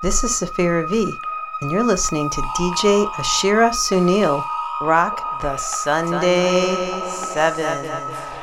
This is Safira V, and you're listening to DJ Ashira Sunil rock the Sunday 7. as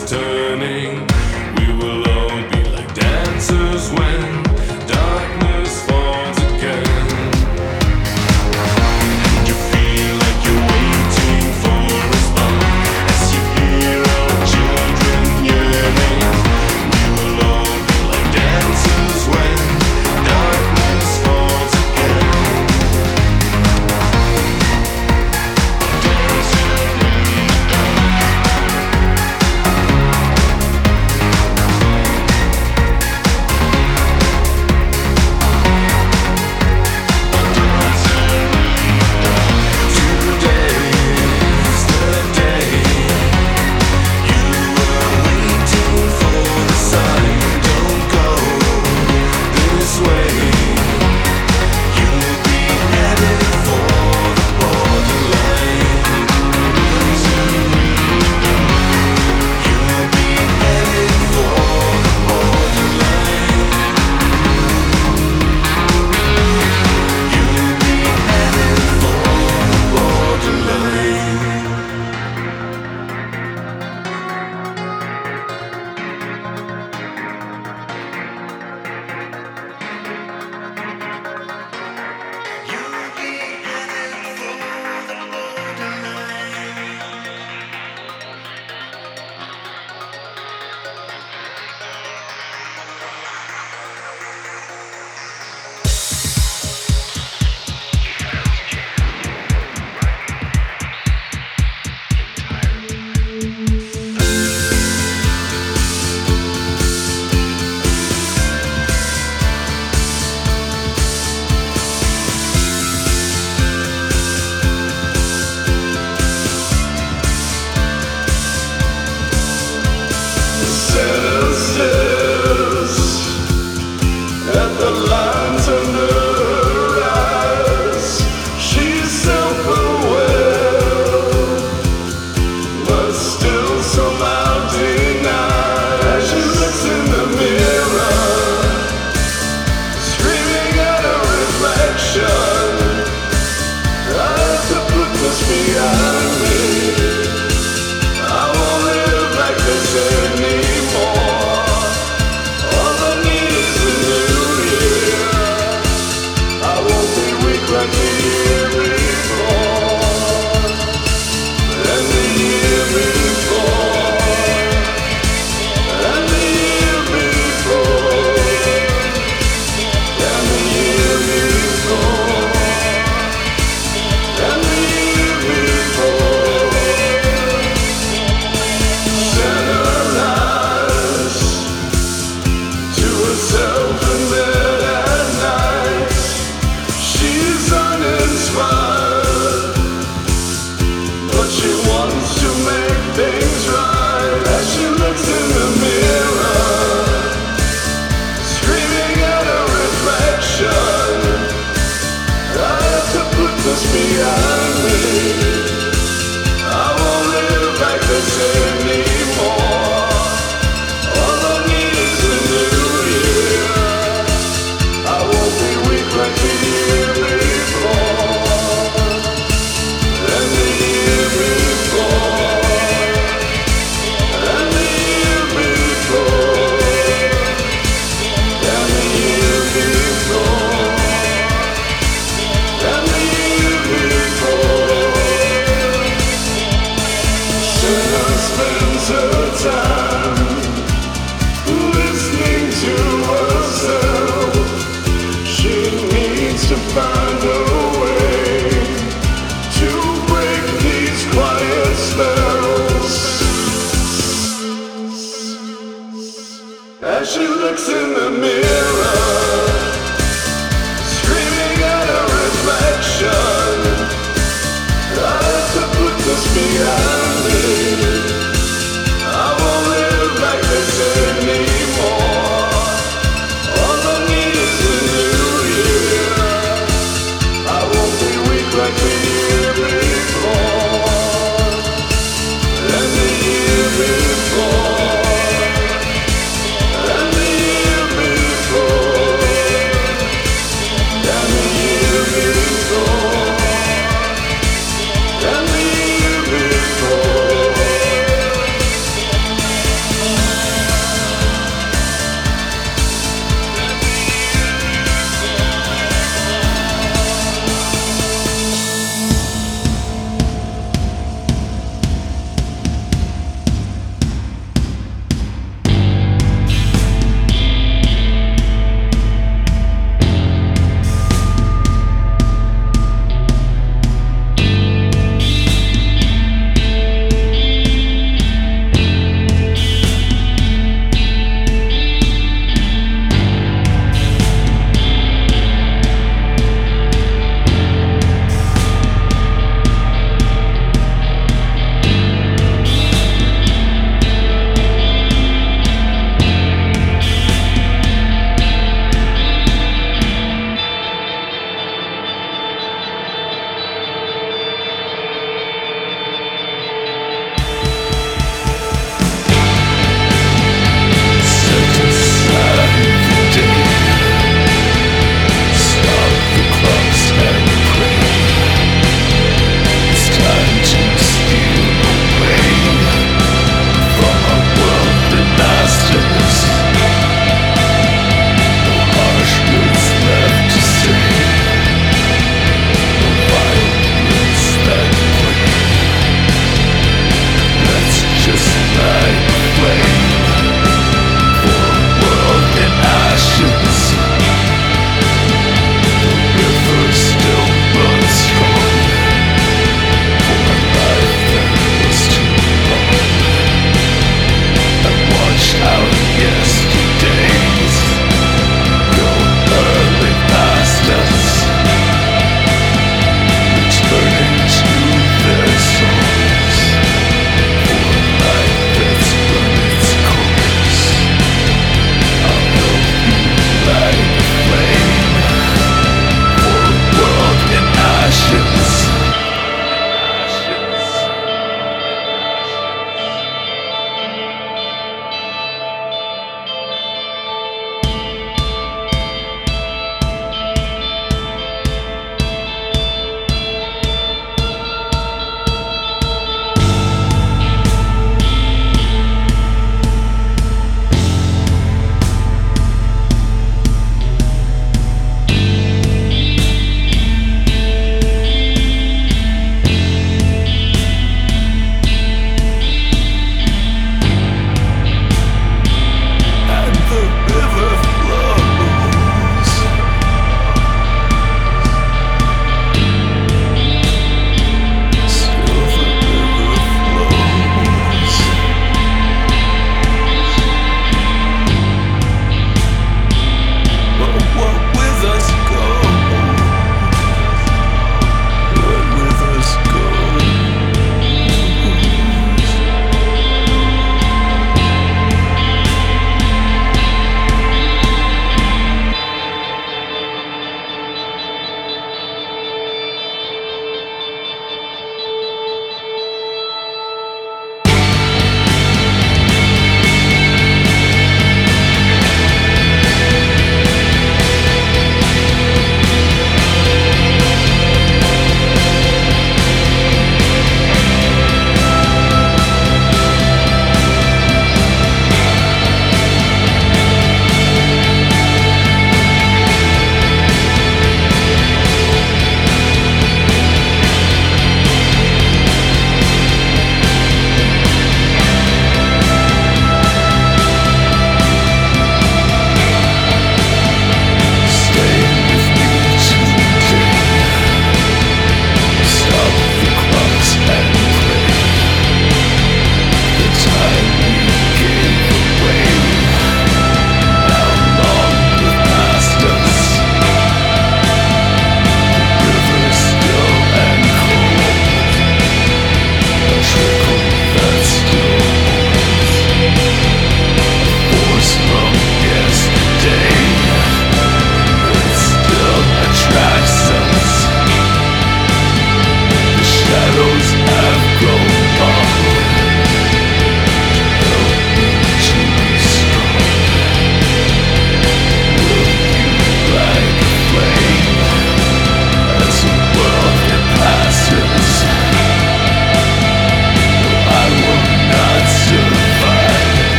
turning.